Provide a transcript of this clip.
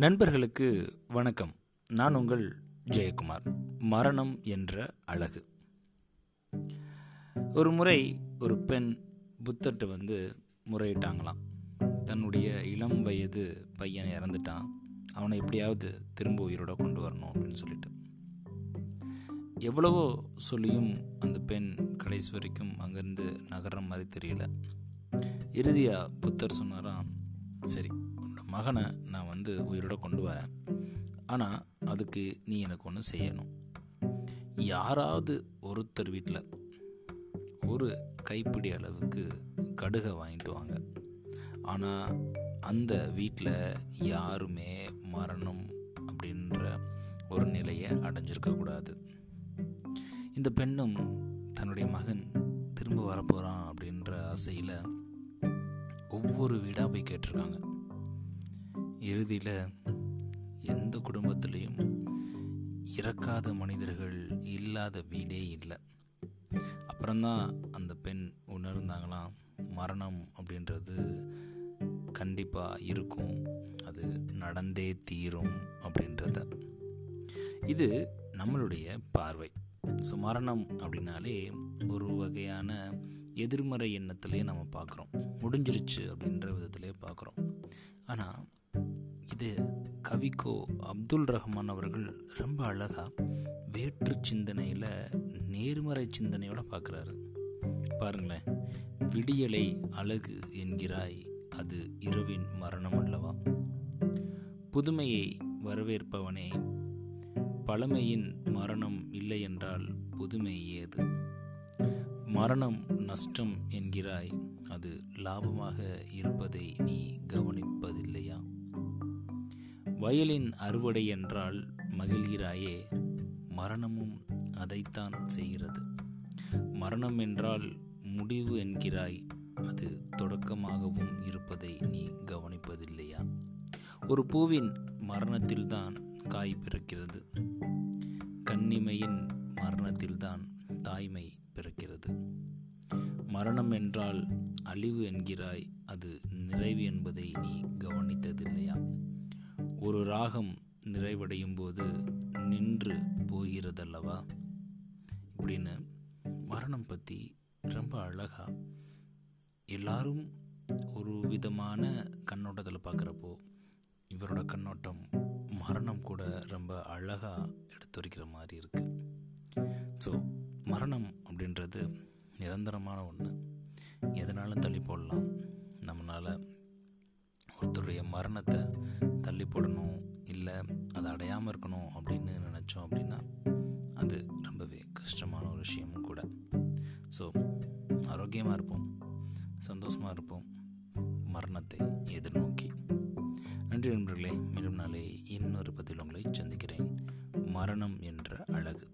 நண்பர்களுக்கு வணக்கம். நான் உங்கள் ஜெயக்குமார். மரணம் என்ற அழகு. ஒரு முறை ஒரு பெண் புத்தர்கிட்ட வந்து முறையிட்டாங்களாம். தன்னுடைய இளம் வயது பையன் இறந்துட்டான். அவனை எப்படியாவது திரும்ப உயிரோட கொண்டு வரணும் அப்படின்னு சொல்லிட்டு. எவ்வளவோ சொல்லியும் அந்த பெண் கடைசி வரைக்கும் அங்கேருந்து நகர்ற மாதிரி தெரியல. இறுதியாக புத்தர் சொன்னாராம் சரி மகனை நான் வந்து உயிரோட கொண்டு வரேன். ஆனால் அதுக்கு நீ எனக்கு ஒன்று செய்யணும். யாராவது ஒருத்தர் வீட்டில் ஒரு கைப்பிடி அளவுக்கு கடுகை வாங்கிட்டு வாங்க. ஆனால் அந்த வீட்டில் யாருமே மரணம் அப்படின்ற ஒரு நிலையை அடைஞ்சிருக்கக்கூடாது இந்த பெண்ணும் தன்னுடைய மகன் திரும்ப வரப்போகிறான் அப்படின்ற ஆசையில் ஒவ்வொரு வீடாக போய் கேட்டிருக்காங்க. இறுதியில் எந்த குடும்பத்துலேயும் இறக்காத மனிதர்கள் இல்லாத வீடே இல்லை. அப்புறம்தான் அந்த பெண் உணர்ந்தாங்களாம் மரணம் அப்படின்றது கண்டிப்பாக இருக்கும். அது நடந்தே தீரும் அப்படின்றத. இது நம்மளுடைய பார்வை. ஸோ மரணம் அப்படின்னாலே ஒரு வகையான எதிர்மறை எண்ணத்திலே நம்ம பார்க்குறோம். முடிஞ்சிருச்சு அப்படின்ற விதத்திலே பார்க்குறோம். ஆனால் இது கவிக்கோ அப்துல் ரஹ்மான் அவர்கள் ரொம்ப அழகாக வேற்று சிந்தனையில் நேர்மறை சிந்தனையோட பார்க்குறாரு பாருங்களேன் விடியலை அழகு என்கிறாய் அது இரவின் மரணம் அல்லவா? புதுமையை வரவேற்பவனே பழமையின் மரணம் இல்லை என்றால் புதுமை ஏது? மரணம் நஷ்டம் என்கிறாய் அது லாபமாக இருப்பதை நீ கவனிப்பதில்லையா? வயலின் அறுவடை என்றால் மகிழ்கிறாயே மரணமும் அதைத்தான் செய்கிறது. மரணம் என்றால் முடிவு என்கிறாய் அது தொடக்கமாகவும் இருப்பதை நீ கவனிப்பதில்லையா? ஒரு பூவின் மரணத்தில்தான் காய் பிறக்கிறது. கன்னிமையின் மரணத்தில்தான் தாய்மை பிறக்கிறது. மரணம் என்றால் அழிவு என்கிறாய் அது நிறைவு என்பதை நீ கவனித்ததில்லையா? ஒரு ராகம் நிறைவடையும் போது நின்று போகிறதல்லவா? இப்படின்னு மரணம் பற்றி ரொம்ப அழகா எல்லாரும் ஒரு விதமான கண்ணோட்டத்தில் பார்க்குறப்போ இவரோட கண்ணோட்டம் மரணம் கூட ரொம்ப அழகாக எடுத்துரைக்கிற மாதிரி இருக்குது ஸோ மரணம் அப்படின்றது நிரந்தரமான ஒன்று எதனாலும் தள்ளி போடலாம். நம்மளால் ஒருத்தருடைய மரணத்தை தள்ளி போடணும் இல்லை அதை அடையாமல் இருக்கணும் அப்படின்னு நினச்சோம் அப்படின்னா அது ரொம்பவே கஷ்டமான ஒரு விஷயமும் கூட. ஸோ ஆரோக்கியமாக இருப்போம். சந்தோஷமாக இருப்போம். மரணத்தை எதிர்நோக்கி. நன்றி நண்பர்களே மீண்டும் நாளை இன்னொரு பதில் உங்களை சந்திக்கிறேன். மரணம் என்ற அழகு.